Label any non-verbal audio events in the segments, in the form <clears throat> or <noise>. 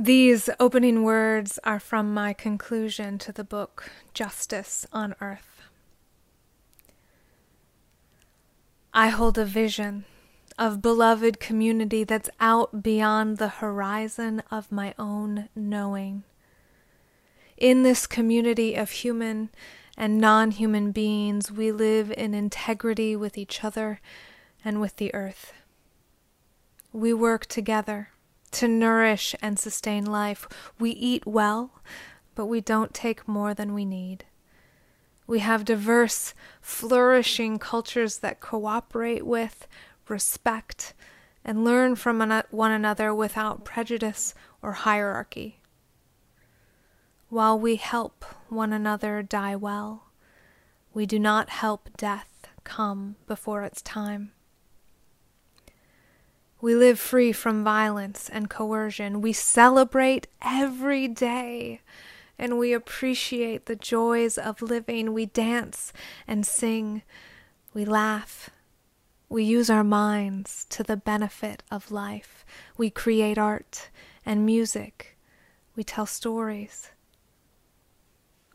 These opening words are from my conclusion to the book Justice on Earth. I hold a vision of beloved community that's out beyond the horizon of my own knowing. In this community of human and non human beings, we live in integrity with each other and with the earth. We work together to nourish and sustain life. We eat well, but we don't take more than we need. We have diverse, flourishing cultures that cooperate with, respect, and learn from one another without prejudice or hierarchy. While we help one another die well, we do not help death come before its time. We live free from violence and coercion. We celebrate every day and we appreciate the joys of living. We dance and sing. We laugh. We use our minds to the benefit of life. We create art and music. We tell stories.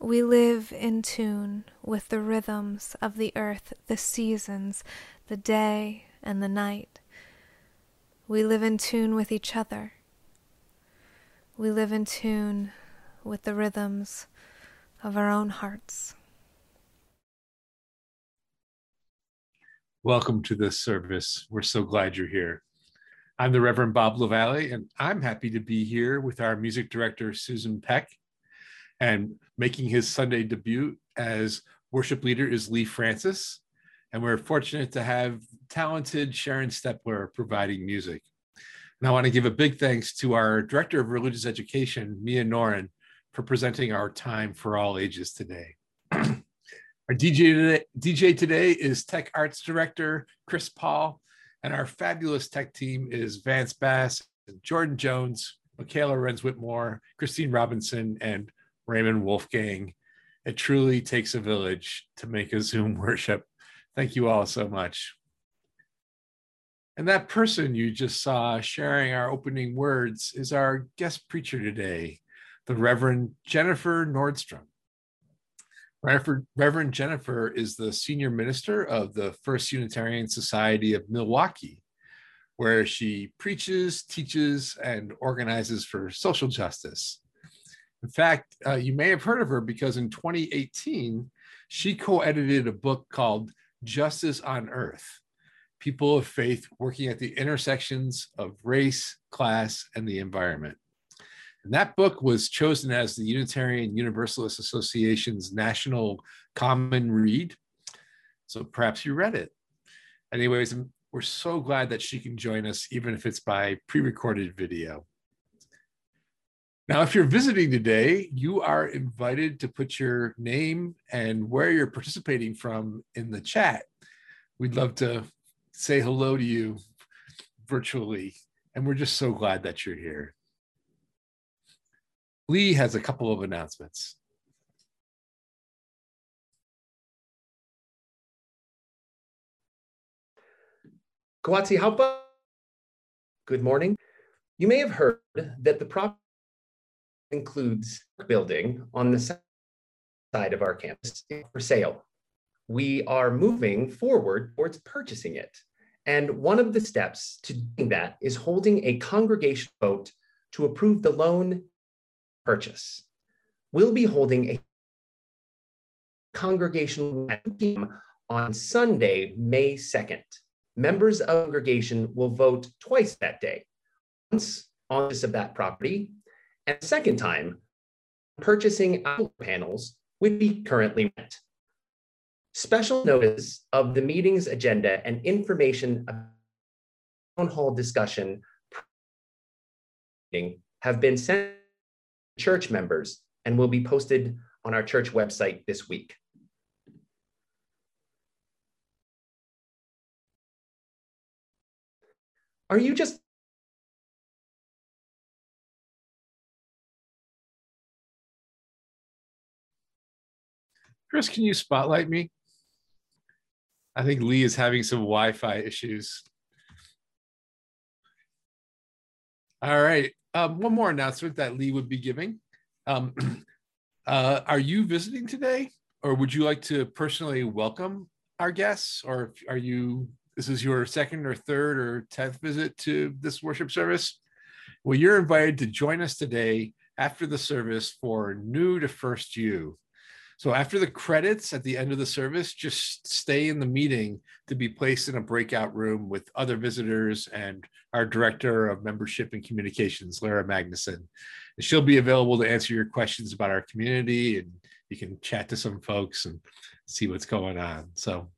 We live in tune with the rhythms of the earth, the seasons, the day and the night. We live in tune with each other. We live in tune with the rhythms of our own hearts. Welcome to this service. We're so glad you're here. I'm the Reverend Bob LaValle, and I'm happy to be here with our music director, Susan Peck. And making his Sunday debut as worship leader is Lee Francis and we're fortunate to have talented Sharon Stepler providing music. And I want to give a big thanks to our Director of Religious Education, Mia Noren, for presenting our time for all ages today. <clears throat> our DJ today, DJ today is Tech Arts Director Chris Paul, and our fabulous tech team is Vance Bass, Jordan Jones, Michaela Renz Whitmore, Christine Robinson, and Raymond Wolfgang. It truly takes a village to make a Zoom <laughs> worship Thank you all so much. And that person you just saw sharing our opening words is our guest preacher today, the Reverend Jennifer Nordstrom. Reverend Jennifer is the senior minister of the First Unitarian Society of Milwaukee, where she preaches, teaches, and organizes for social justice. In fact, uh, you may have heard of her because in 2018, she co edited a book called justice on earth, people of faith working at the intersections of race, class, and the environment. And that book was chosen as the Unitarian Universalist Association's National Common Read. So perhaps you read it. Anyways, we're so glad that she can join us, even if it's by pre recorded video. Now, if you're visiting today, you are invited to put your name and where you're participating from in the chat. We'd love to say hello to you virtually, and we're just so glad that you're here. Lee has a couple of announcements. Kawatsi Haupa, good morning. You may have heard that the property includes building on the side of our campus for sale. We are moving forward towards purchasing it. And one of the steps to doing that is holding a congregation vote to approve the loan purchase. We'll be holding a congregational on Sunday, May 2nd. Members of the congregation will vote twice that day, once on this of that property and second time, purchasing panels would be currently met. Special notice of the meeting's agenda and information about town hall discussion have been sent to church members and will be posted on our church website this week. Are you just Chris, can you spotlight me? I think Lee is having some Wi Fi issues. All right. um, one more announcement that Lee would be giving. Um, <clears throat> uh, are you visiting today, or would you like to personally welcome our guests, or are you? This is your second or third or tenth visit to this worship service. Well, you're invited to join us today after the service for New to First U. So after the credits at the end of the service, just stay in the meeting to be placed in a breakout room with other visitors and our director of membership and communications, Lara Magnuson. And she'll be available to answer your questions about our community and you can chat to some folks and see what's going on. So,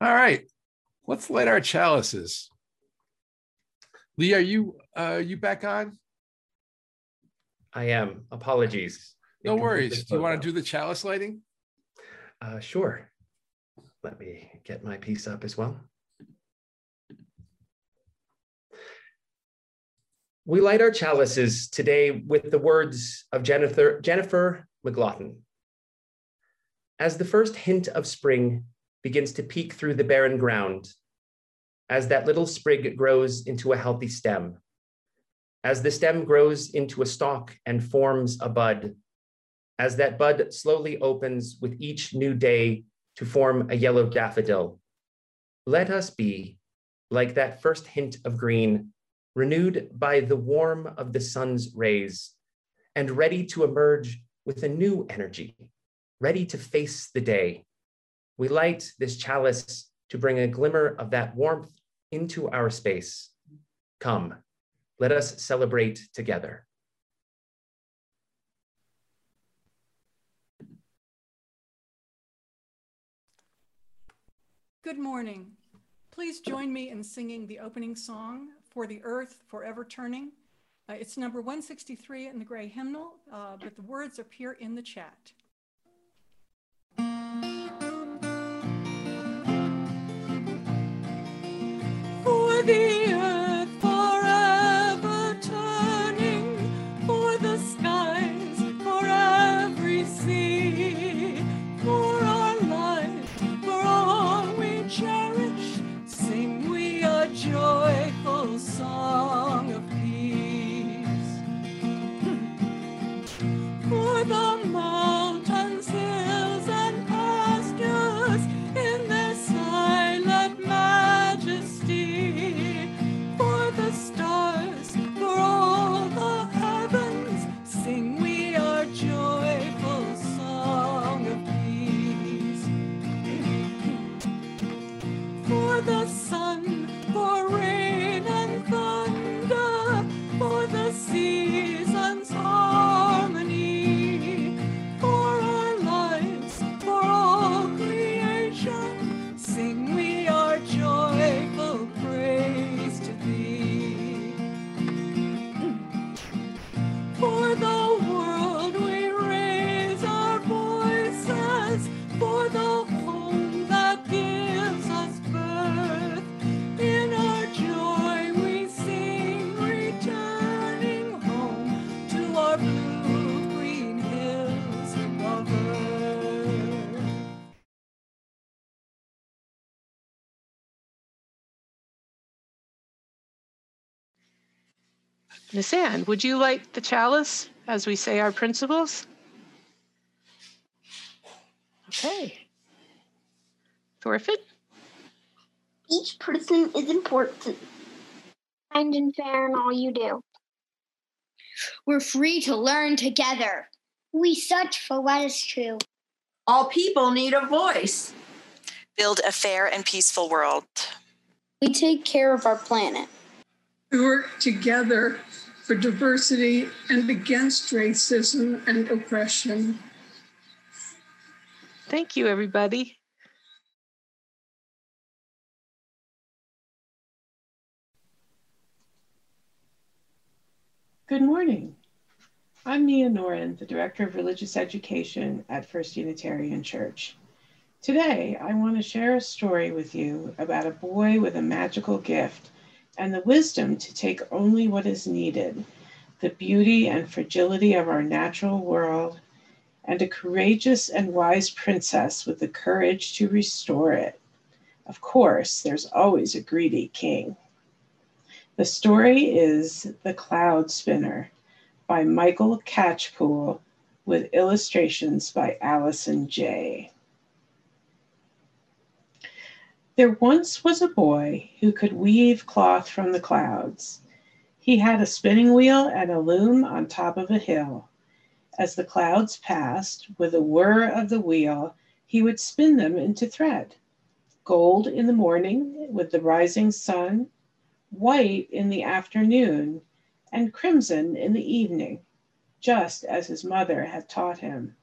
all right, let's light our chalices. Lee, are you uh, you back on? I am. Apologies. No worries. Do you want to do the chalice lighting? Uh, sure. Let me get my piece up as well. We light our chalices today with the words of Jennifer, Jennifer McLaughlin. As the first hint of spring begins to peek through the barren ground, as that little sprig grows into a healthy stem, as the stem grows into a stalk and forms a bud, as that bud slowly opens with each new day to form a yellow daffodil. Let us be like that first hint of green, renewed by the warm of the sun's rays, and ready to emerge with a new energy, ready to face the day. We light this chalice to bring a glimmer of that warmth into our space. Come, let us celebrate together. Good morning. Please join me in singing the opening song, For the Earth Forever Turning. Uh, it's number 163 in the Gray Hymnal, uh, but the words appear in the chat. Miss Anne, would you light the chalice as we say our principles? Okay. Thorfinn? Each person is important. Kind and fair in all you do. We're free to learn together. We search for what is true. All people need a voice. Build a fair and peaceful world. We take care of our planet. We work together for diversity and against racism and oppression. Thank you, everybody. Good morning. I'm Mia Noren, the Director of Religious Education at First Unitarian Church. Today, I want to share a story with you about a boy with a magical gift and the wisdom to take only what is needed, the beauty and fragility of our natural world, and a courageous and wise princess with the courage to restore it. Of course, there's always a greedy king. The story is The Cloud Spinner by Michael Catchpool with illustrations by Alison Jay. There once was a boy who could weave cloth from the clouds. He had a spinning wheel and a loom on top of a hill. As the clouds passed, with a whir of the wheel, he would spin them into thread. Gold in the morning with the rising sun, white in the afternoon, and crimson in the evening, just as his mother had taught him.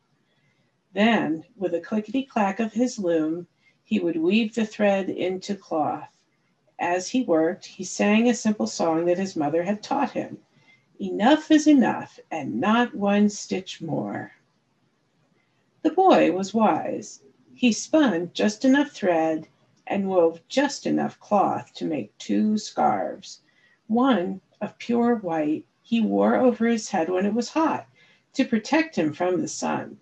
Then, with a clickety clack of his loom, he would weave the thread into cloth. As he worked, he sang a simple song that his mother had taught him Enough is enough, and not one stitch more. The boy was wise. He spun just enough thread and wove just enough cloth to make two scarves. One of pure white he wore over his head when it was hot to protect him from the sun.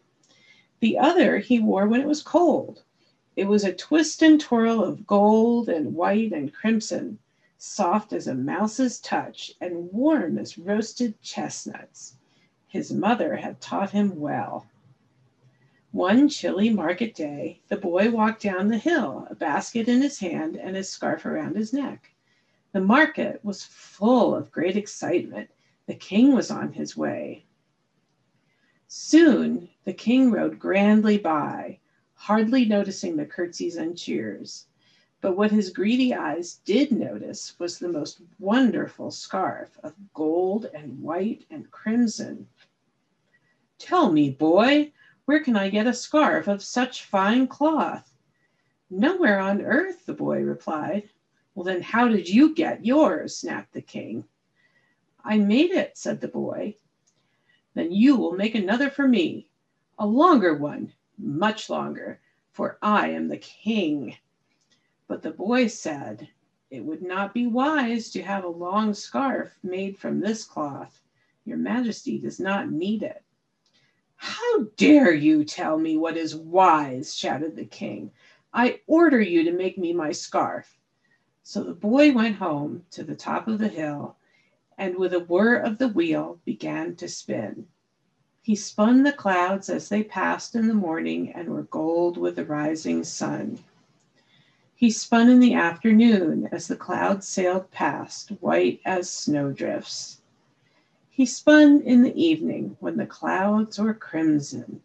The other he wore when it was cold it was a twist and twirl of gold and white and crimson, soft as a mouse's touch and warm as roasted chestnuts. His mother had taught him well. One chilly market day, the boy walked down the hill, a basket in his hand and his scarf around his neck. The market was full of great excitement. The king was on his way. Soon the king rode grandly by, hardly noticing the curtsies and cheers. But what his greedy eyes did notice was the most wonderful scarf of gold and white and crimson. Tell me, boy, where can I get a scarf of such fine cloth? Nowhere on earth, the boy replied. Well, then how did you get yours? snapped the king. I made it, said the boy. Then you will make another for me, a longer one, much longer, for I am the king. But the boy said, It would not be wise to have a long scarf made from this cloth. Your majesty does not need it. How dare you tell me what is wise? shouted the king. I order you to make me my scarf. So the boy went home to the top of the hill and with a whir of the wheel began to spin. He spun the clouds as they passed in the morning and were gold with the rising sun. He spun in the afternoon as the clouds sailed past, white as snowdrifts. He spun in the evening when the clouds were crimson.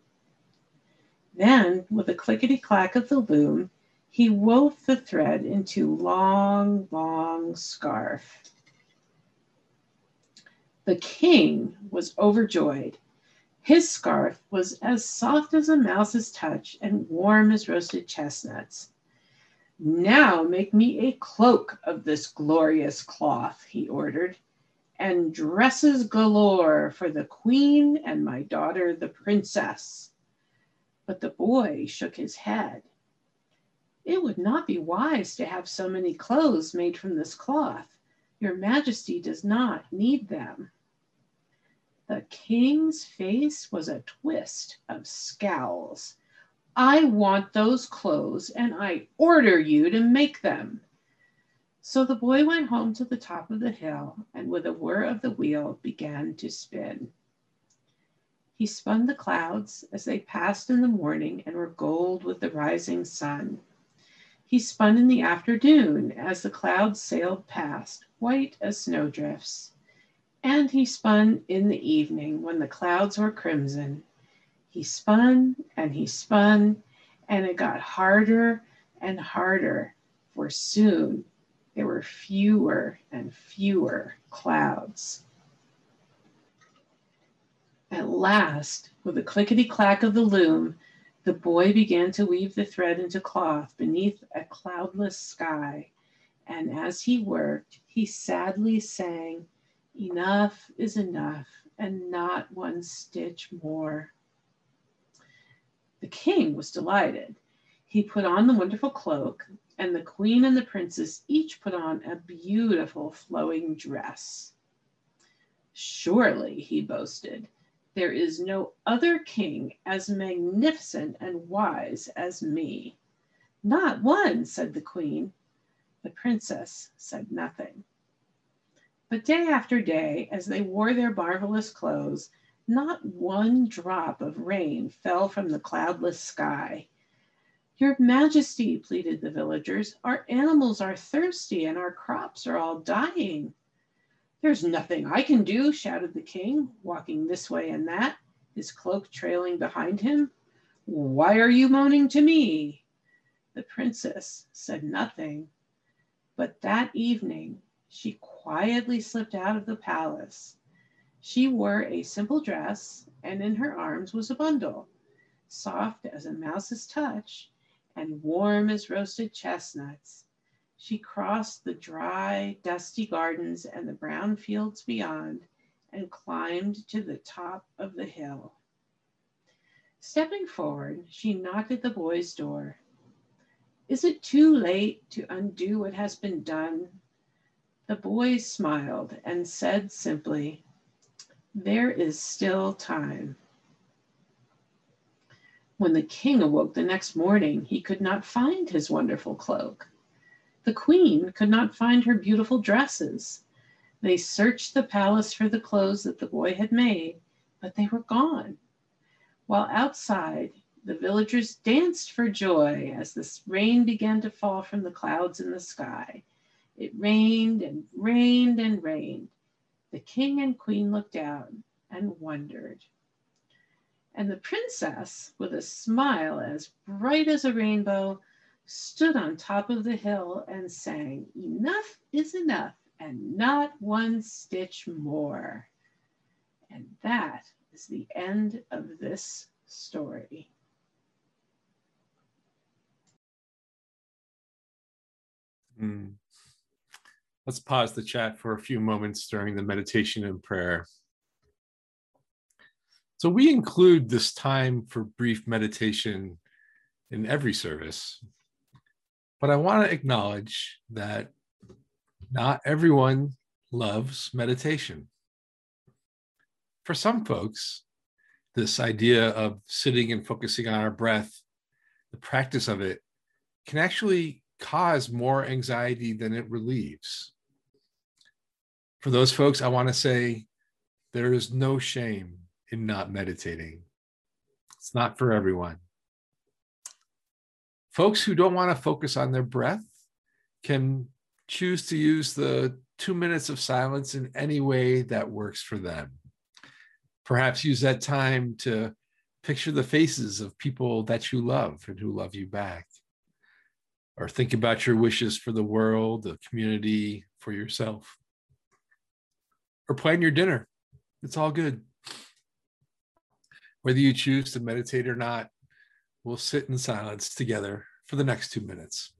Then, with a clickety clack of the loom, he wove the thread into long, long scarf. The king was overjoyed his scarf was as soft as a mouse's touch and warm as roasted chestnuts. Now make me a cloak of this glorious cloth, he ordered, and dresses galore for the queen and my daughter, the princess. But the boy shook his head. It would not be wise to have so many clothes made from this cloth. Your majesty does not need them. The king's face was a twist of scowls. I want those clothes and I order you to make them. So the boy went home to the top of the hill and with a whir of the wheel began to spin. He spun the clouds as they passed in the morning and were gold with the rising sun. He spun in the afternoon as the clouds sailed past, white as snowdrifts. And he spun in the evening when the clouds were crimson. He spun and he spun, and it got harder and harder, for soon there were fewer and fewer clouds. At last, with a clickety clack of the loom, the boy began to weave the thread into cloth beneath a cloudless sky. And as he worked, he sadly sang Enough is enough, and not one stitch more. The king was delighted. He put on the wonderful cloak, and the queen and the princess each put on a beautiful flowing dress. Surely, he boasted, there is no other king as magnificent and wise as me. Not one, said the queen. The princess said nothing. But day after day, as they wore their marvelous clothes, not one drop of rain fell from the cloudless sky. Your Majesty, pleaded the villagers, our animals are thirsty and our crops are all dying. There's nothing I can do, shouted the king, walking this way and that, his cloak trailing behind him. Why are you moaning to me? The princess said nothing, but that evening she quietly slipped out of the palace. She wore a simple dress, and in her arms was a bundle, soft as a mouse's touch and warm as roasted chestnuts. She crossed the dry, dusty gardens and the brown fields beyond and climbed to the top of the hill. Stepping forward, she knocked at the boy's door. Is it too late to undo what has been done? The boy smiled and said simply, There is still time. When the king awoke the next morning, he could not find his wonderful cloak. The queen could not find her beautiful dresses. They searched the palace for the clothes that the boy had made, but they were gone. While outside, the villagers danced for joy as the rain began to fall from the clouds in the sky. It rained and rained and rained. The king and queen looked out and wondered. And the princess, with a smile as bright as a rainbow, stood on top of the hill and sang, Enough is enough, and not one stitch more. And that is the end of this story. Mm. Let's pause the chat for a few moments during the meditation and prayer. So, we include this time for brief meditation in every service, but I want to acknowledge that not everyone loves meditation. For some folks, this idea of sitting and focusing on our breath, the practice of it, can actually cause more anxiety than it relieves. For those folks, I want to say there is no shame in not meditating. It's not for everyone. Folks who don't want to focus on their breath can choose to use the two minutes of silence in any way that works for them. Perhaps use that time to picture the faces of people that you love and who love you back. Or think about your wishes for the world, the community, for yourself. Or plan your dinner. It's all good. Whether you choose to meditate or not, we'll sit in silence together for the next two minutes.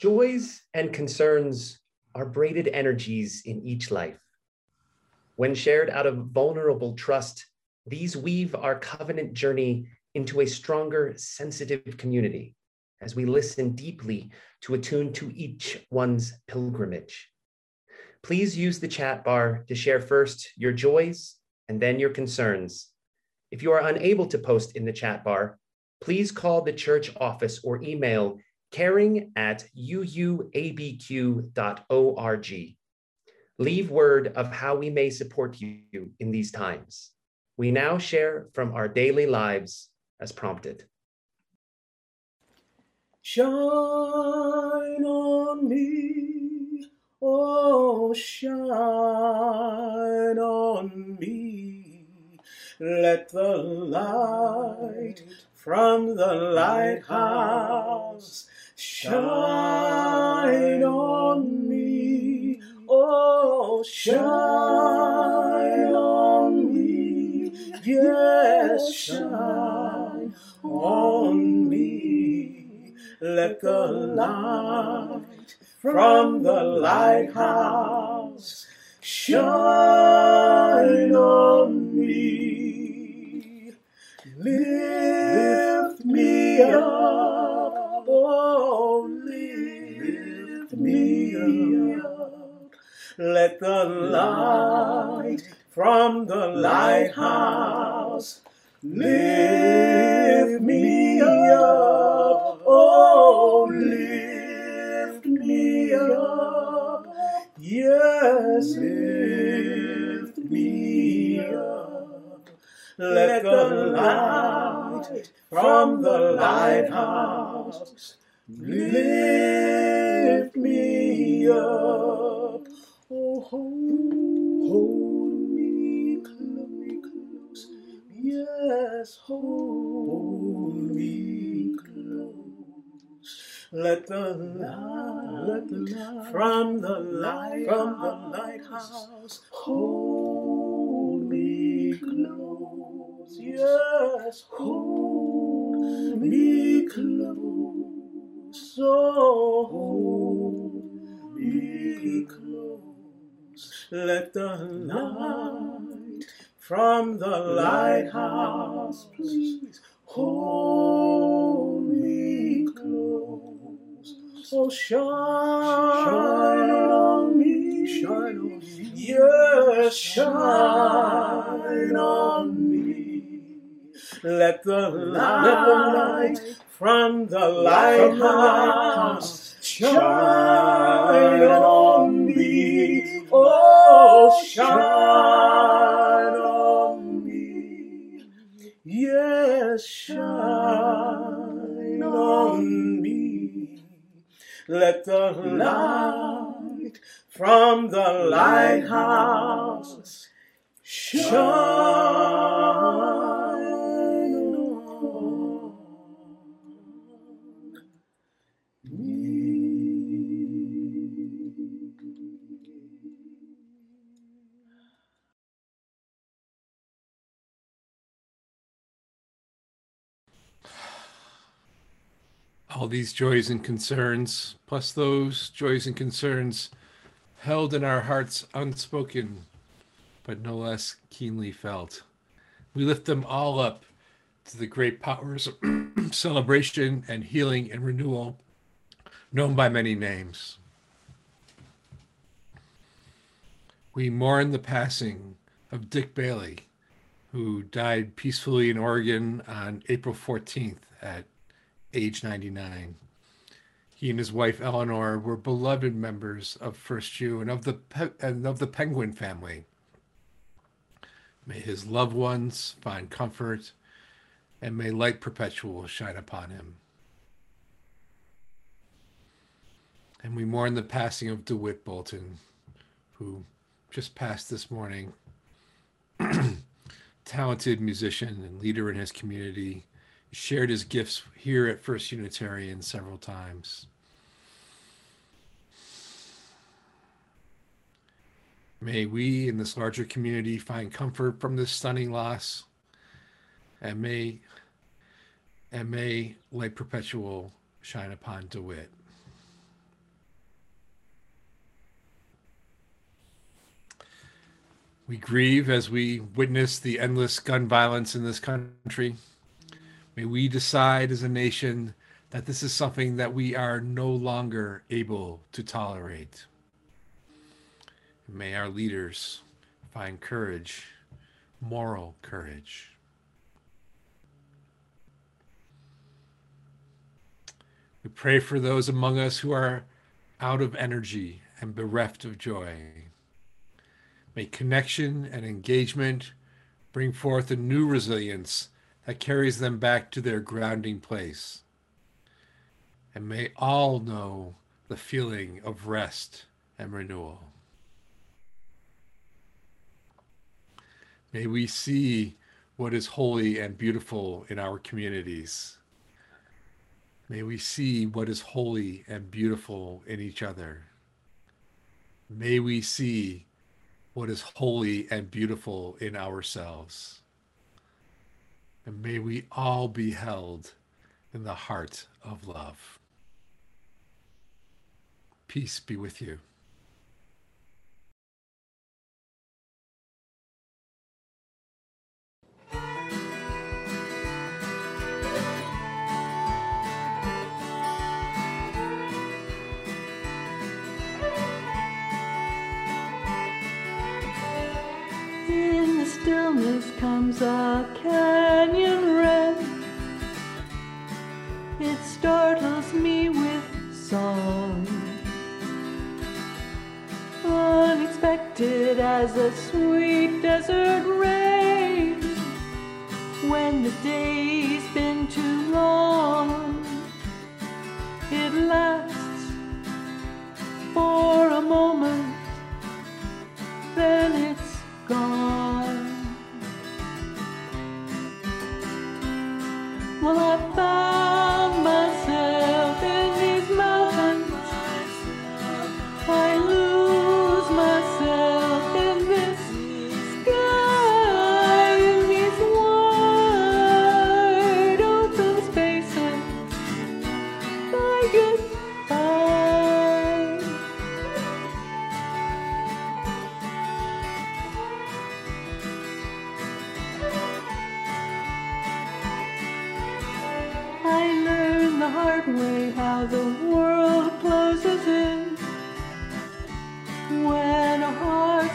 Joys and concerns are braided energies in each life. When shared out of vulnerable trust, these weave our covenant journey into a stronger, sensitive community as we listen deeply to attune to each one's pilgrimage. Please use the chat bar to share first your joys and then your concerns. If you are unable to post in the chat bar, please call the church office or email caring at uuabq.org. Leave word of how we may support you in these times. We now share from our daily lives as prompted. Shine on me, oh, shine on me. Let the light from the lighthouse shine on me, oh, shine on me, yes, shine on me. Let the light from the lighthouse shine on me. Lift me up, oh, lift me up. Let the light from the lighthouse lift me up, oh, lift me up. Yes, lift me up. Let the light from the lighthouse lift me up. Oh, hold, me close. Yes, hold me close. Let the light, let the light from the light from the lighthouse hold me close. Yes, hold me close. Oh, hold me close. Let the light from the lighthouse, please hold me close. Oh, shine, shine on me, shine on me. Yes, shine on me. Let the light from the lighthouse shine on me. Oh, shine on me. Yes, shine on me. Let the light from the lighthouse shine all these joys and concerns, plus those joys and concerns held in our hearts unspoken, but no less keenly felt. We lift them all up to the great powers of <clears throat> celebration and healing and renewal, known by many names. We mourn the passing of Dick Bailey, who died peacefully in Oregon on April 14th at age 99. He and his wife Eleanor were beloved members of First U and of the Pe- and of the Penguin family. May his loved ones find comfort, and may light perpetual shine upon him. And we mourn the passing of DeWitt Bolton, who just passed this morning. <clears throat> Talented musician and leader in his community, shared his gifts here at First Unitarian several times. May we in this larger community find comfort from this stunning loss and may and may light perpetual shine upon DeWitt. We grieve as we witness the endless gun violence in this country. May we decide as a nation that this is something that we are no longer able to tolerate. May our leaders find courage, moral courage. We pray for those among us who are out of energy and bereft of joy. May connection and engagement bring forth a new resilience that carries them back to their grounding place. And may all know the feeling of rest and renewal. May we see what is holy and beautiful in our communities. May we see what is holy and beautiful in each other. May we see what is holy and beautiful in ourselves. And may we all be held in the heart of love. Peace be with you. In the stillness comes a startles me with song. Unexpected as a sweet desert rain. When the day's been too long, it lasts for a moment, then it's gone. Well, I found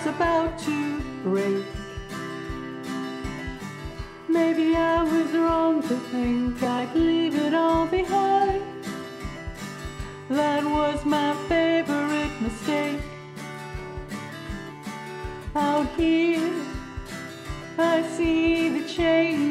about to break. Maybe I was wrong to think I'd leave it all behind. That was my favorite mistake. Out here, I see the changes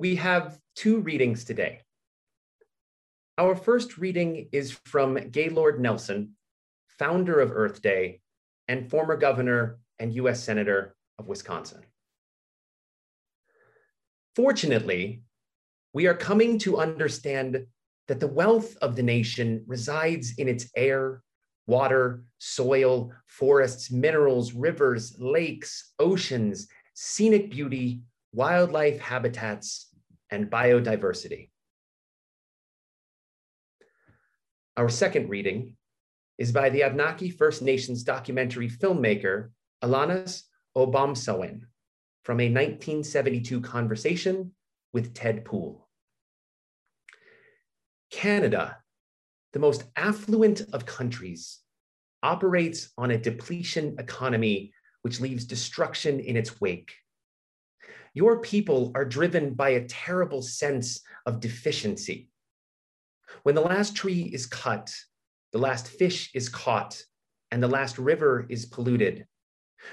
We have two readings today. Our first reading is from Gaylord Nelson, founder of Earth Day and former governor and US Senator of Wisconsin. Fortunately, we are coming to understand that the wealth of the nation resides in its air, water, soil, forests, minerals, rivers, lakes, oceans, scenic beauty, wildlife habitats, and biodiversity. Our second reading is by the Abnaki First Nations documentary filmmaker Alanis Obomsawin from a 1972 conversation with Ted Poole. Canada, the most affluent of countries, operates on a depletion economy which leaves destruction in its wake. Your people are driven by a terrible sense of deficiency. When the last tree is cut, the last fish is caught, and the last river is polluted,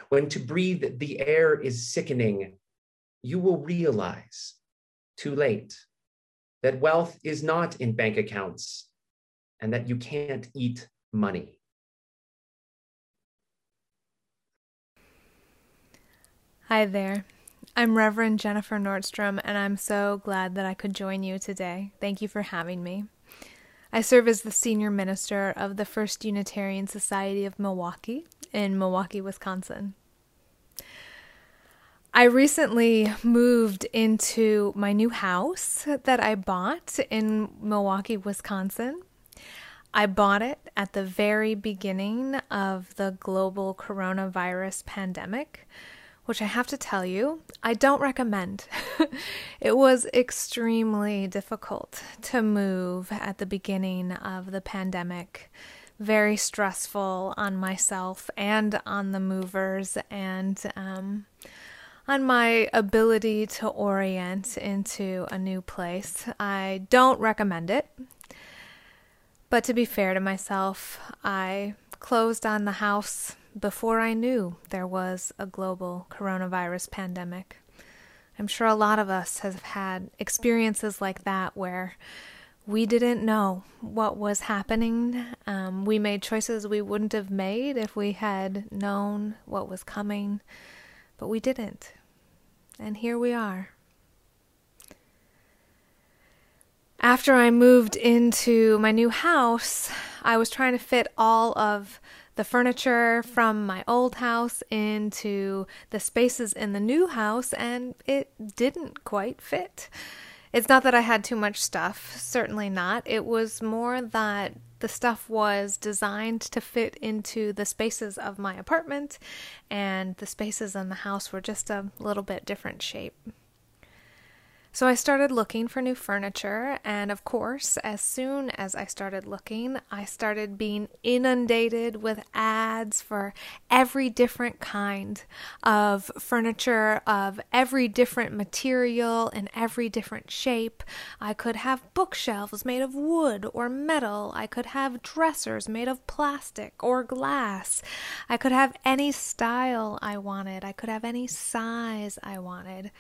when to breathe the air is sickening, you will realize too late that wealth is not in bank accounts and that you can't eat money. Hi there. I'm Reverend Jennifer Nordstrom, and I'm so glad that I could join you today. Thank you for having me. I serve as the senior minister of the First Unitarian Society of Milwaukee in Milwaukee, Wisconsin. I recently moved into my new house that I bought in Milwaukee, Wisconsin. I bought it at the very beginning of the global coronavirus pandemic which I have to tell you, I don't recommend. <laughs> it was extremely difficult to move at the beginning of the pandemic. Very stressful on myself and on the movers, and um, on my ability to orient into a new place. I don't recommend it. But to be fair to myself, I closed on the house before I knew there was a global coronavirus pandemic. I'm sure a lot of us have had experiences like that where we didn't know what was happening. Um, we made choices we wouldn't have made if we had known what was coming, but we didn't. And here we are. After I moved into my new house, I was trying to fit all of the furniture from my old house into the spaces in the new house, and it didn't quite fit. It's not that I had too much stuff, certainly not. It was more that the stuff was designed to fit into the spaces of my apartment, and the spaces in the house were just a little bit different shape. So I started looking for new furniture, and of course, as soon as I started looking, I started being inundated with ads for every different kind of furniture, of every different material, and every different shape. I could have bookshelves made of wood or metal, I could have dressers made of plastic or glass, I could have any style I wanted, I could have any size I wanted.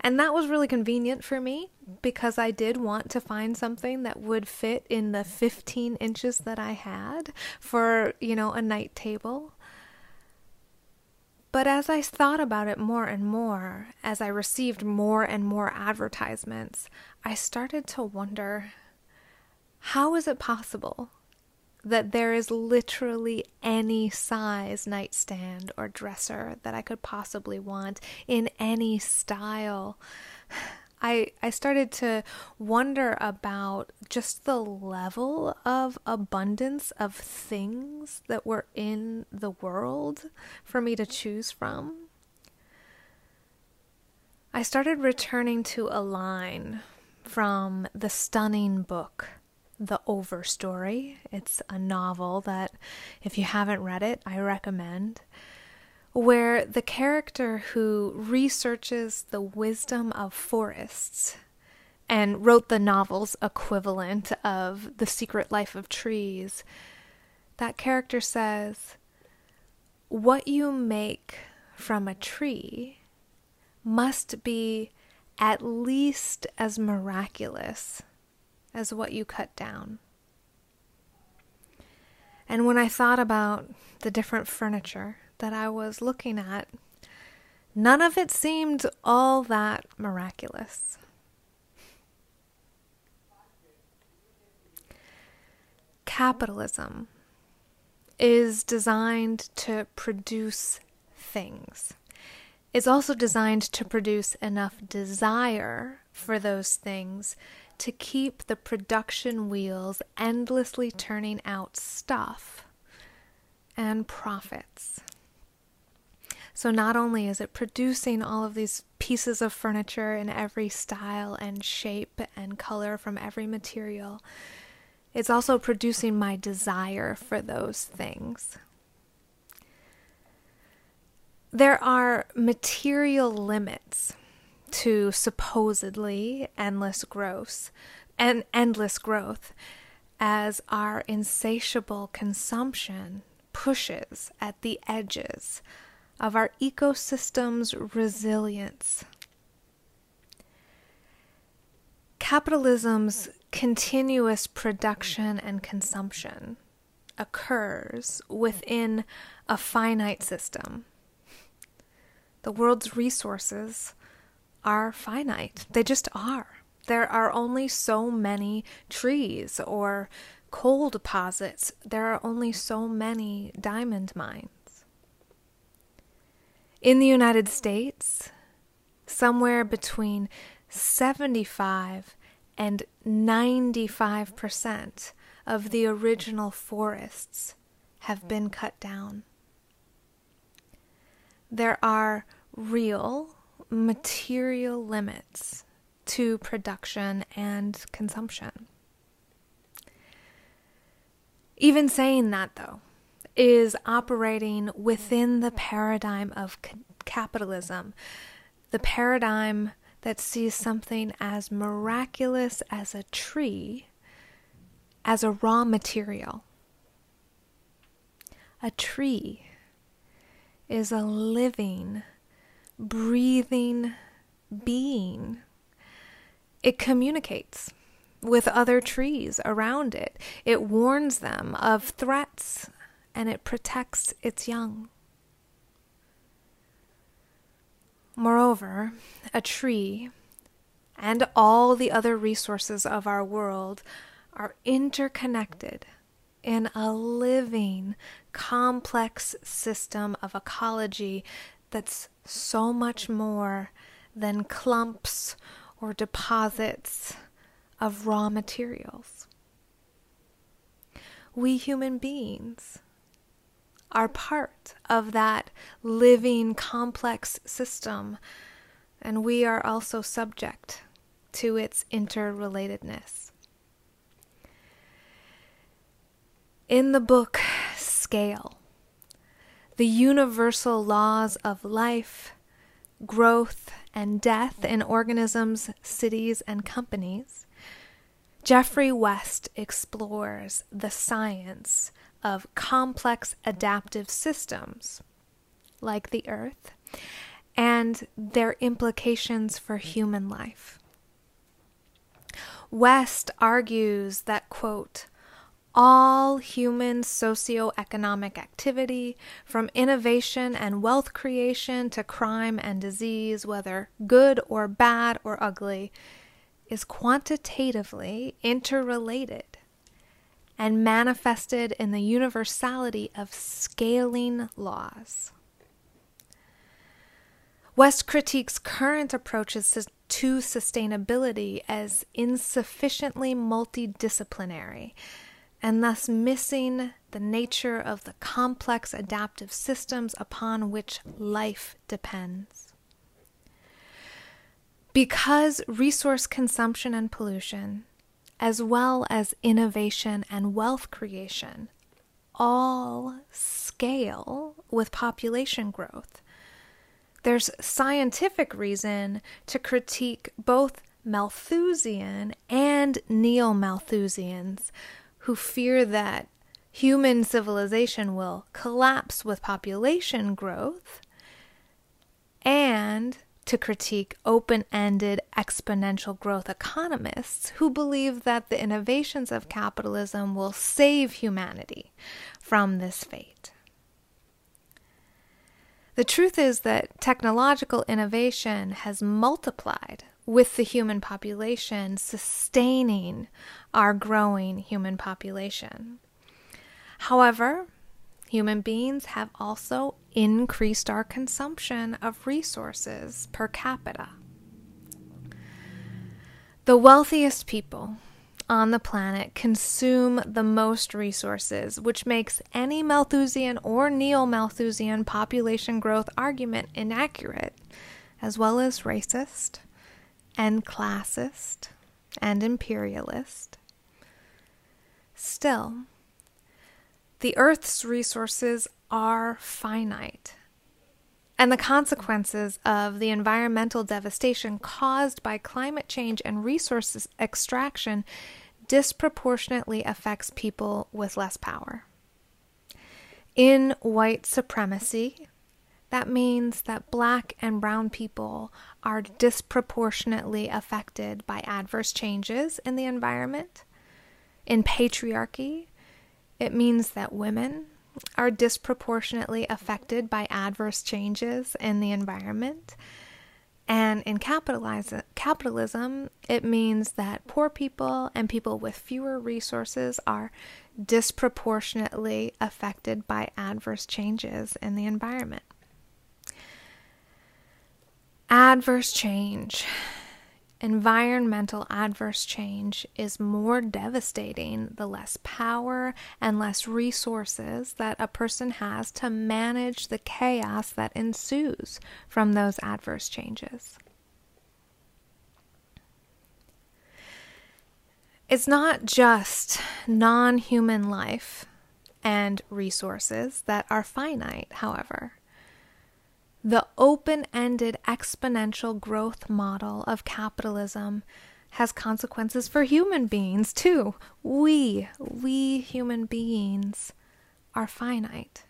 And that was really convenient for me because I did want to find something that would fit in the 15 inches that I had for, you know, a night table. But as I thought about it more and more, as I received more and more advertisements, I started to wonder how is it possible that there is literally any size nightstand or dresser that I could possibly want in any style. <sighs> I I started to wonder about just the level of abundance of things that were in the world for me to choose from. I started returning to a line from the stunning book the Overstory. It's a novel that, if you haven't read it, I recommend. Where the character who researches the wisdom of forests and wrote the novel's equivalent of The Secret Life of Trees, that character says, What you make from a tree must be at least as miraculous as what you cut down. And when I thought about the different furniture that I was looking at, none of it seemed all that miraculous. Capitalism is designed to produce things. It's also designed to produce enough desire for those things to keep the production wheels endlessly turning out stuff and profits. So, not only is it producing all of these pieces of furniture in every style and shape and color from every material, it's also producing my desire for those things. There are material limits to supposedly endless growth and endless growth as our insatiable consumption pushes at the edges of our ecosystem's resilience. Capitalism's continuous production and consumption occurs within a finite system. The world's resources are finite. They just are. There are only so many trees or coal deposits. There are only so many diamond mines. In the United States, somewhere between 75 and 95% of the original forests have been cut down. There are real material limits to production and consumption. Even saying that, though, is operating within the paradigm of capitalism, the paradigm that sees something as miraculous as a tree as a raw material. A tree is a living, breathing being. It communicates with other trees around it. It warns them of threats and it protects its young. Moreover, a tree and all the other resources of our world are interconnected in a living, complex system of ecology that's so much more than clumps or deposits of raw materials. We human beings are part of that living, complex system, and we are also subject to its interrelatedness. In the book Scale, the universal laws of life, growth, and death in organisms, cities, and companies, Geoffrey West explores the science of complex adaptive systems, like the Earth, and their implications for human life. West argues that, quote, all human socioeconomic activity, from innovation and wealth creation to crime and disease, whether good or bad or ugly, is quantitatively interrelated and manifested in the universality of scaling laws. West critiques current approaches to sustainability as insufficiently multidisciplinary and thus missing the nature of the complex adaptive systems upon which life depends. Because resource consumption and pollution, as well as innovation and wealth creation, all scale with population growth, there's scientific reason to critique both Malthusian and neo Malthusians who fear that human civilization will collapse with population growth, and to critique open ended exponential growth economists who believe that the innovations of capitalism will save humanity from this fate. The truth is that technological innovation has multiplied with the human population, sustaining our growing human population. However, human beings have also increased our consumption of resources per capita. The wealthiest people on the planet consume the most resources, which makes any Malthusian or neo Malthusian population growth argument inaccurate, as well as racist and classist and imperialist. Still, the Earth's resources are finite. And the consequences of the environmental devastation caused by climate change and resources extraction disproportionately affects people with less power. In white supremacy, that means that black and brown people are disproportionately affected by adverse changes in the environment. In patriarchy, it means that women are disproportionately affected by adverse changes in the environment. And in capitalism, it means that poor people and people with fewer resources are disproportionately affected by adverse changes in the environment. Adverse change, environmental adverse change, is more devastating the less power and less resources that a person has to manage the chaos that ensues from those adverse changes. It's not just non human life and resources that are finite, however. The open ended exponential growth model of capitalism has consequences for human beings too. We, we human beings, are finite.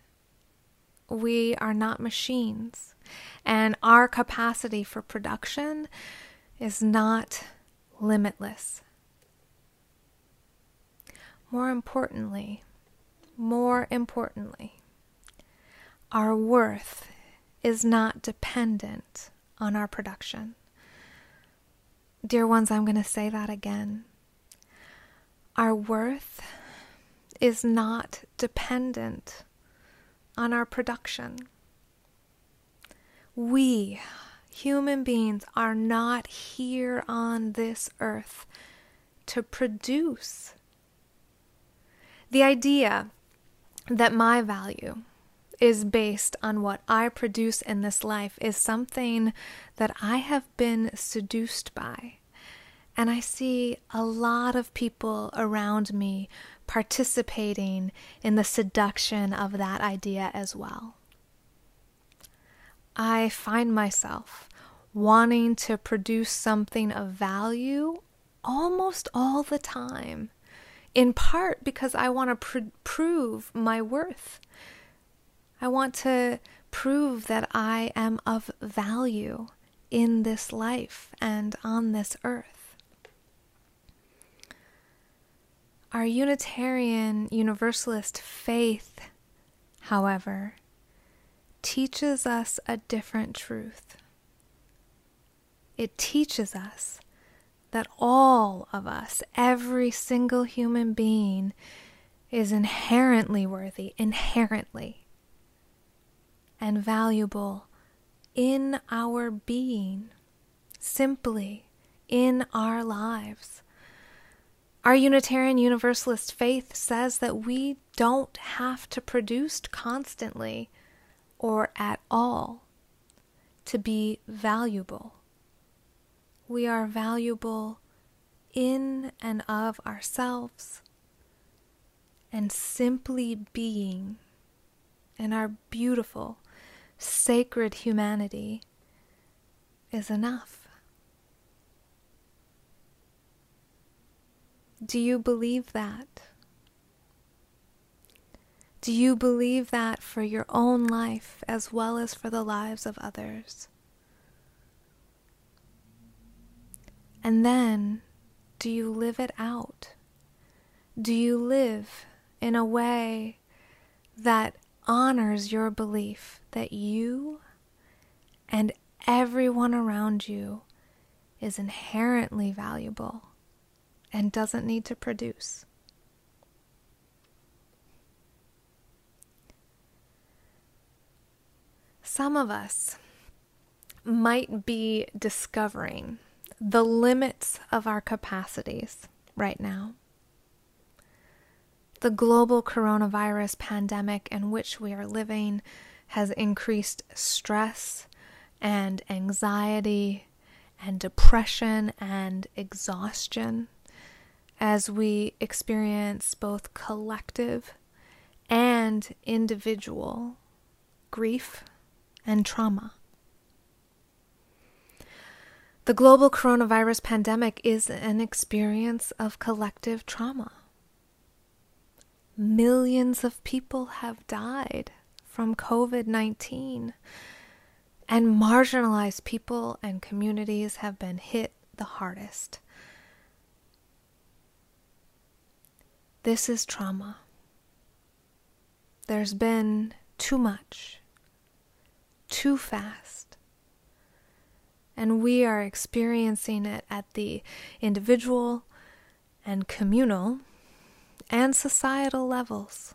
We are not machines, and our capacity for production is not limitless. More importantly, more importantly, our worth is not dependent on our production. Dear ones, I'm going to say that again. Our worth is not dependent on our production. We, human beings, are not here on this earth to produce. The idea that my value, is based on what I produce in this life is something that I have been seduced by. And I see a lot of people around me participating in the seduction of that idea as well. I find myself wanting to produce something of value almost all the time, in part because I want to pr- prove my worth I want to prove that I am of value in this life and on this earth. Our Unitarian Universalist faith, however, teaches us a different truth. It teaches us that all of us, every single human being, is inherently worthy, inherently and valuable in our being, simply in our lives. Our Unitarian Universalist faith says that we don't have to produce constantly or at all to be valuable. We are valuable in and of ourselves and simply being in our beautiful sacred humanity is enough. Do you believe that? Do you believe that for your own life as well as for the lives of others? And then, do you live it out? Do you live in a way that honors your belief that you and everyone around you is inherently valuable and doesn't need to produce? Some of us might be discovering the limits of our capacities right now. The global coronavirus pandemic in which we are living has increased stress and anxiety and depression and exhaustion as we experience both collective and individual grief and trauma. The global coronavirus pandemic is an experience of collective trauma. Millions of people have died from COVID 19, and marginalized people and communities have been hit the hardest. This is trauma. There's been too much, too fast and we are experiencing it at the individual and communal and societal levels.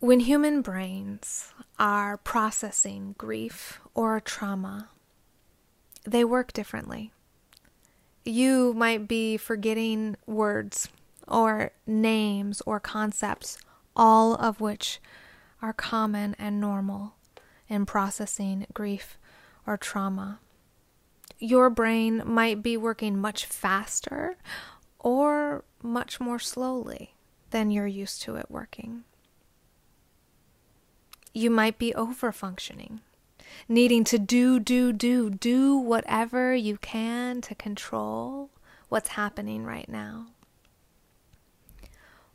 When human brains are processing grief or trauma, they work differently. You might be forgetting words or names or concepts, all of which are common and normal in processing grief or trauma. Your brain might be working much faster or much more slowly than you're used to it working. You might be over functioning, needing to do, do, do, do whatever you can to control what's happening right now.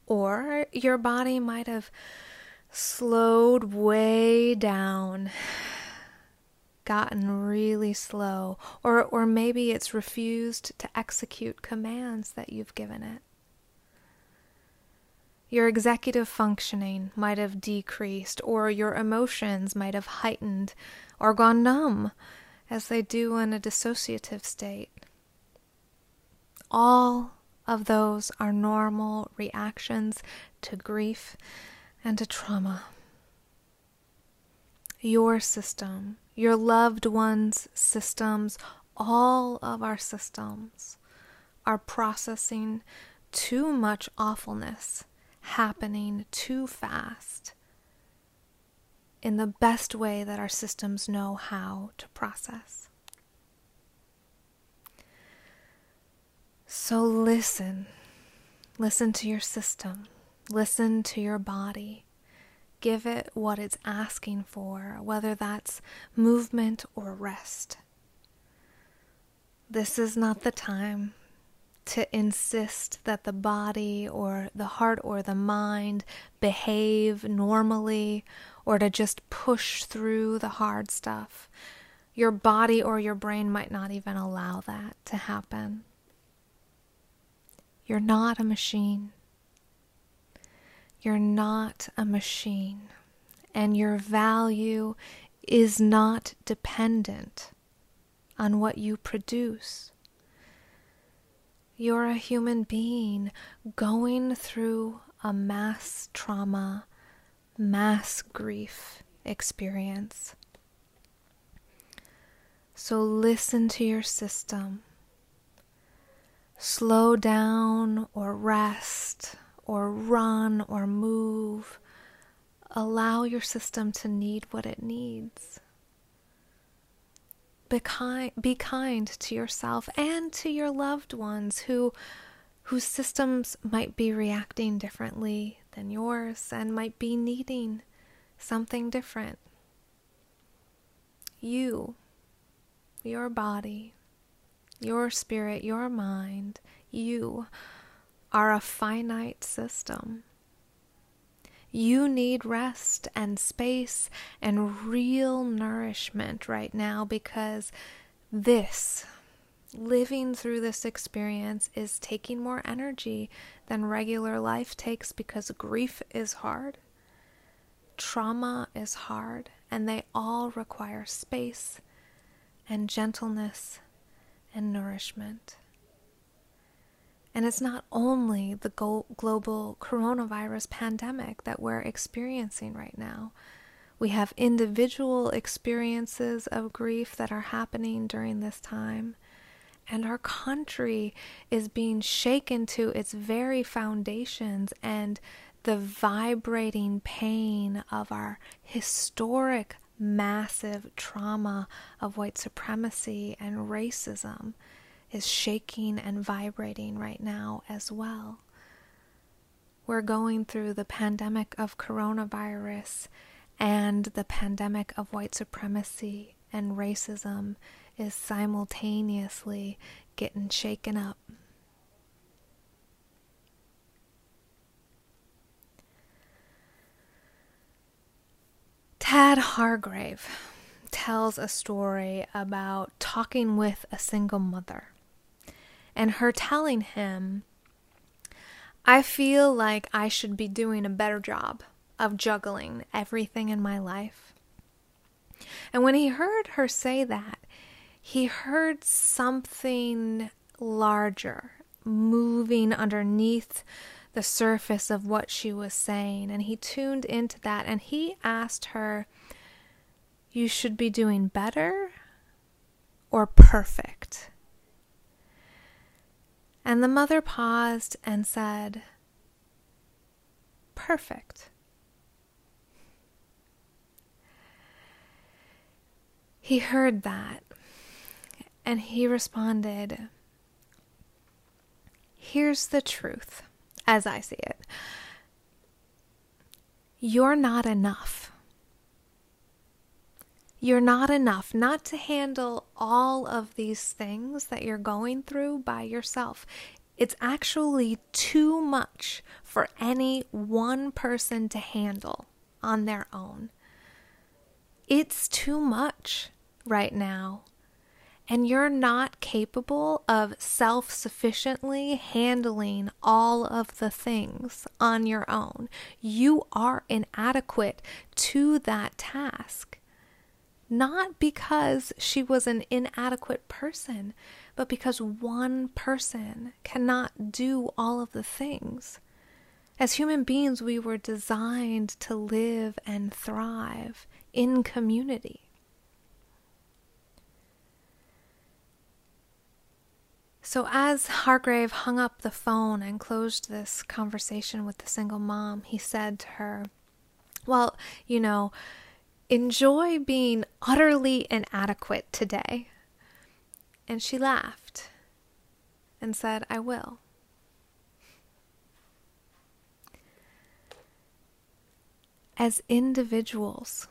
Or your body might have slowed way down, gotten really slow, or, or maybe it's refused to execute commands that you've given it. Your executive functioning might have decreased, or your emotions might have heightened or gone numb, as they do in a dissociative state. All of those are normal reactions to grief and to trauma. Your system, your loved one's systems, all of our systems are processing too much awfulness happening too fast in the best way that our systems know how to process. So listen. Listen to your system. Listen to your body. Give it what it's asking for, whether that's movement or rest. This is not the time to insist that the body or the heart or the mind behave normally or to just push through the hard stuff. Your body or your brain might not even allow that to happen. You're not a machine. You're not a machine, and your value is not dependent on what you produce. You're a human being going through a mass trauma, mass grief experience. So listen to your system. Slow down or rest or run or move. Allow your system to need what it needs. Be kind, be kind to yourself and to your loved ones who whose systems might be reacting differently than yours and might be needing something different. You, your body, your spirit, your mind, you are a finite system. You need rest and space and real nourishment right now because this, living through this experience, is taking more energy than regular life takes because grief is hard, trauma is hard, and they all require space and gentleness and nourishment. And it's not only the global coronavirus pandemic that we're experiencing right now. We have individual experiences of grief that are happening during this time. And our country is being shaken to its very foundations, and the vibrating pain of our historic, massive trauma of white supremacy and racism is shaking and vibrating right now as well. We're going through the pandemic of coronavirus, and the pandemic of white supremacy and racism is simultaneously getting shaken up. Tad Hargrave tells a story about talking with a single mother and her telling him, I feel like I should be doing a better job of juggling everything in my life. And when he heard her say that, he heard something larger moving underneath the surface of what she was saying. And he tuned into that and he asked her, You should be doing better or perfect? And the mother paused and said, Perfect. He heard that and he responded, Here's the truth, as I see it. You're not enough. You're not enough not to handle all of these things that you're going through by yourself. It's actually too much for any one person to handle on their own. It's too much right now. And you're not capable of self sufficiently handling all of the things on your own. You are inadequate to that task not because she was an inadequate person, but because one person cannot do all of the things. As human beings, we were designed to live and thrive in community. So, as Hargrave hung up the phone and closed this conversation with the single mom, he said to her, Well, you know, enjoy being utterly inadequate today. And she laughed and said, I will. As individuals,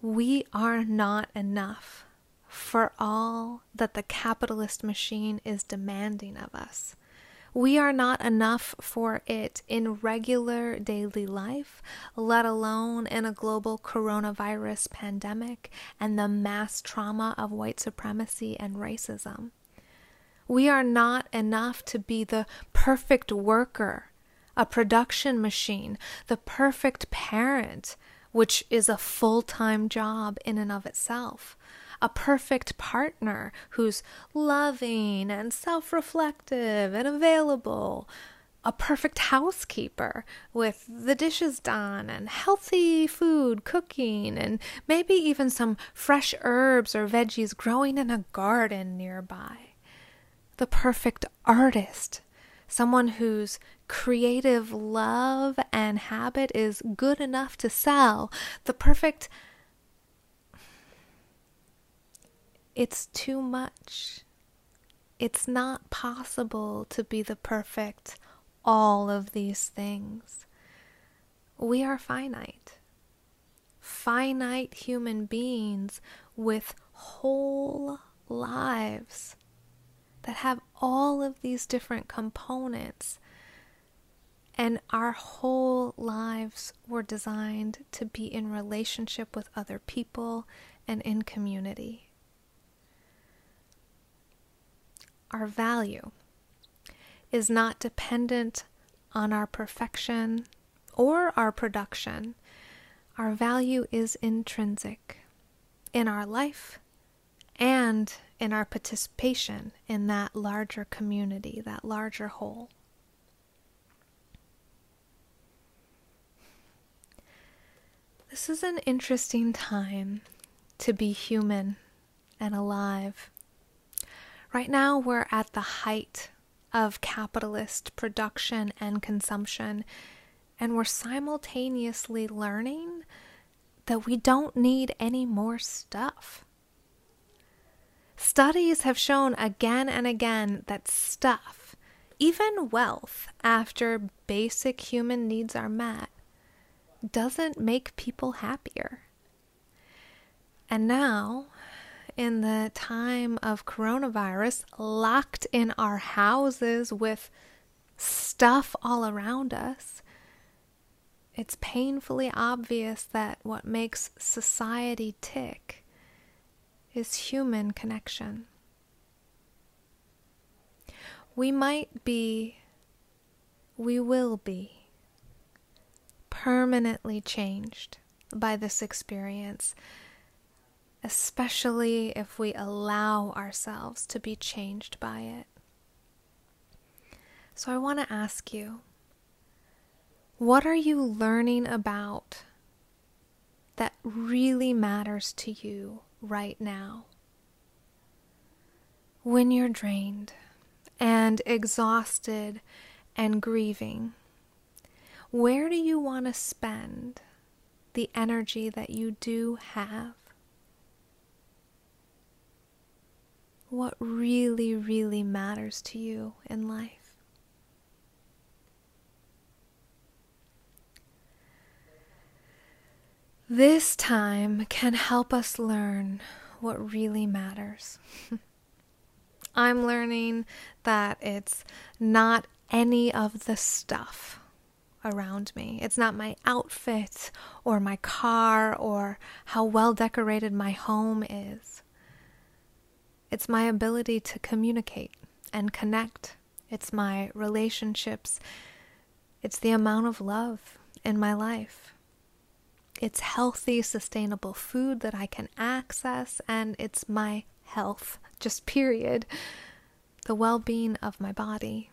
we are not enough for all that the capitalist machine is demanding of us. We are not enough for it in regular daily life, let alone in a global coronavirus pandemic and the mass trauma of white supremacy and racism. We are not enough to be the perfect worker, a production machine, the perfect parent, which is a full time job in and of itself a perfect partner who's loving and self reflective and available, a perfect housekeeper with the dishes done and healthy food cooking, and maybe even some fresh herbs or veggies growing in a garden nearby. The perfect artist, someone whose creative love and habit is good enough to sell, the perfect It's too much. It's not possible to be the perfect all of these things. We are finite. Finite human beings with whole lives that have all of these different components. And our whole lives were designed to be in relationship with other people and in community. Our value is not dependent on our perfection or our production. Our value is intrinsic in our life and in our participation in that larger community, that larger whole. This is an interesting time to be human and alive. Right now, we're at the height of capitalist production and consumption, and we're simultaneously learning that we don't need any more stuff. Studies have shown again and again that stuff, even wealth, after basic human needs are met, doesn't make people happier. And now, in the time of coronavirus, locked in our houses with stuff all around us, it's painfully obvious that what makes society tick is human connection. We might be, we will be permanently changed by this experience, especially if we allow ourselves to be changed by it. So I want to ask you what are you learning about that really matters to you right now? When you're drained and exhausted and grieving, where do you want to spend the energy that you do have? What really, really matters to you in life? This time can help us learn what really matters. <laughs> I'm learning that it's not any of the stuff around me. It's not my outfit or my car or how well decorated my home is. It's my ability to communicate and connect. It's my relationships. It's the amount of love in my life. It's healthy, sustainable food that I can access, and it's my health, just period. The well being of my body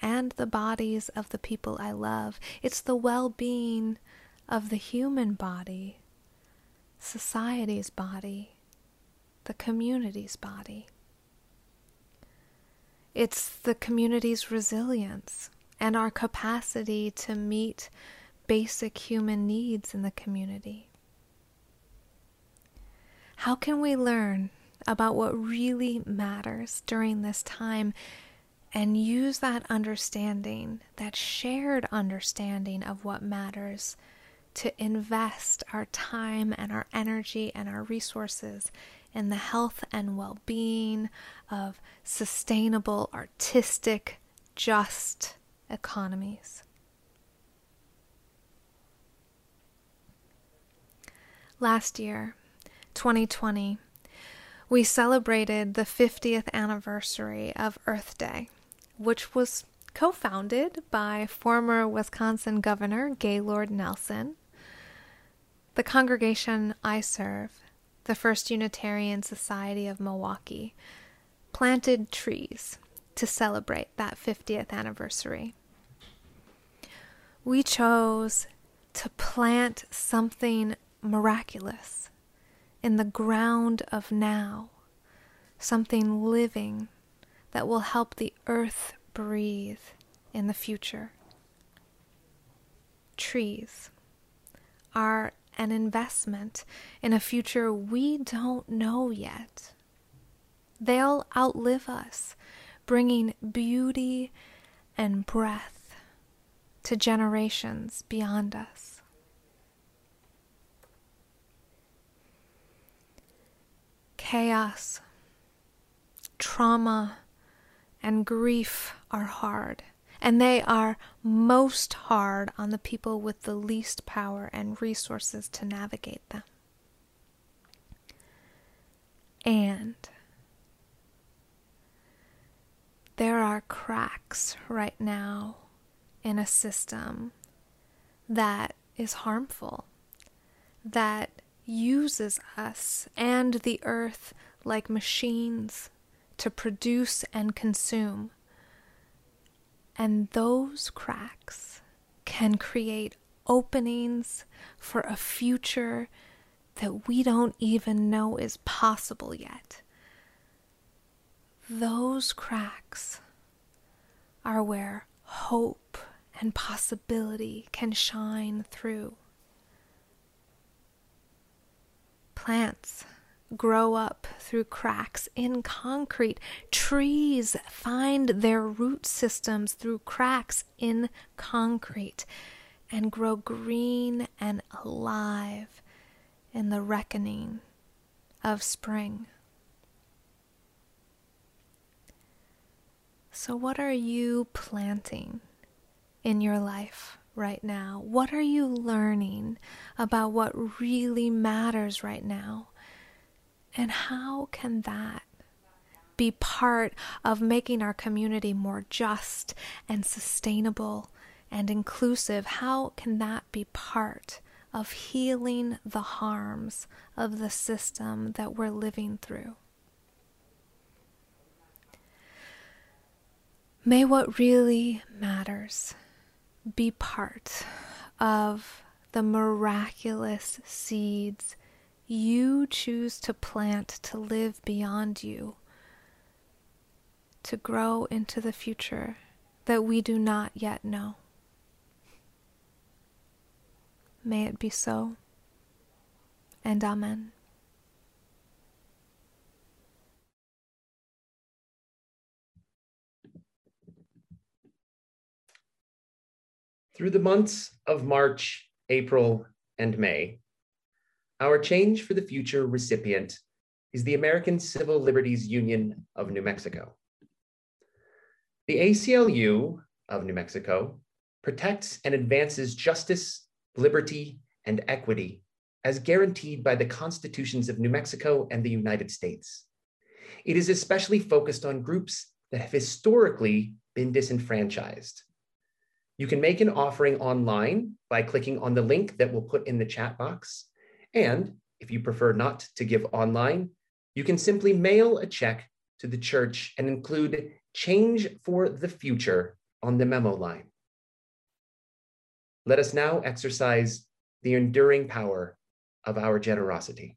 and the bodies of the people I love. It's the well being of the human body, society's body, the community's body. It's the community's resilience and our capacity to meet basic human needs in the community? How can we learn about what really matters during this time and use that understanding, that shared understanding of what matters, to invest our time and our energy and our resources in the health and well being of sustainable, artistic, just economies? Last year, 2020, we celebrated the 50th anniversary of Earth Day, which was co founded by former Wisconsin Governor Gaylord Nelson. The congregation I serve, the First Unitarian Society of Milwaukee, planted trees to celebrate that 50th anniversary. We chose to plant something miraculous in the ground of now, something living that will help the earth breathe in the future. Trees are an investment in a future we don't know yet. They'll outlive us, bringing beauty and breath to generations beyond us. chaos, trauma, and grief are hard, and they are most hard on the people with the least power and resources to navigate them. And there are cracks right now in a system that is harmful, that uses us and the earth like machines to produce and consume. And those cracks can create openings for a future that we don't even know is possible yet. Those cracks are where hope and possibility can shine through. Plants grow up through cracks in concrete. Trees find their root systems through cracks in concrete and grow green and alive in the reckoning of spring. So, what are you planting in your life right now? What are you learning about what really matters right now? And how can that be part of making our community more just and sustainable and inclusive? How can that be part of healing the harms of the system that we're living through? May what really matters be part of the miraculous seeds you choose to plant to live beyond you, to grow into the future that we do not yet know. May it be so, and Amen. Through the months of March, April, and May, our Change for the Future recipient is the American Civil Liberties Union of New Mexico. The ACLU of New Mexico protects and advances justice, liberty, and equity as guaranteed by the constitutions of New Mexico and the United States. It is especially focused on groups that have historically been disenfranchised. You can make an offering online by clicking on the link that we'll put in the chat box and if you prefer not to give online, you can simply mail a check to the church and include Change for the Future on the memo line. Let us now exercise the enduring power of our generosity.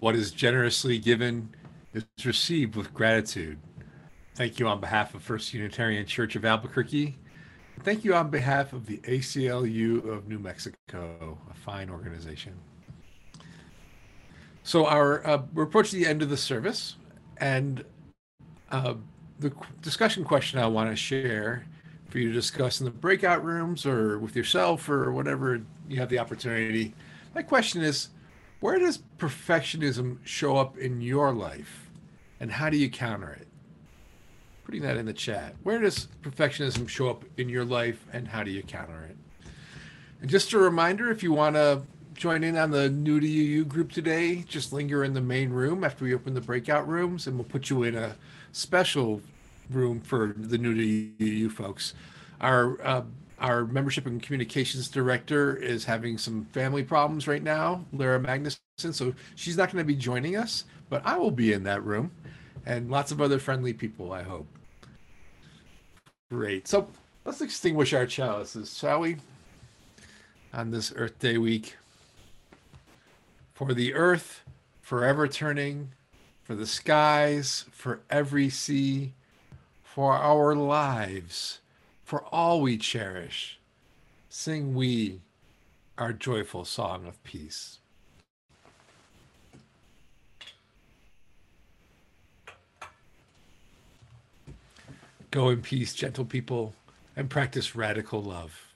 What is generously given is received with gratitude. Thank you on behalf of First Unitarian Church of Albuquerque. Thank you on behalf of the ACLU of New Mexico, a fine organization. So our uh, we're approaching the end of the service, and uh, the discussion question I want to share for you to discuss in the breakout rooms or with yourself or whatever you have the opportunity. My question is, where does perfectionism show up in your life, and how do you counter it? Putting that in the chat. Where does perfectionism show up in your life, and how do you counter it? And just a reminder, if you want to join in on the new to UU group today, just linger in the main room after we open the breakout rooms, and we'll put you in a special room for the new to UU folks. Our uh, our membership and communications director is having some family problems right now, Lara Magnuson, so she's not going to be joining us, but I will be in that room, and lots of other friendly people, I hope. Great. So let's extinguish our chalices, shall we? On this Earth Day week. For the earth, forever turning, for the skies, for every sea, for our lives, for all we cherish, sing we our joyful song of peace. Go in peace, gentle people, and practice radical love.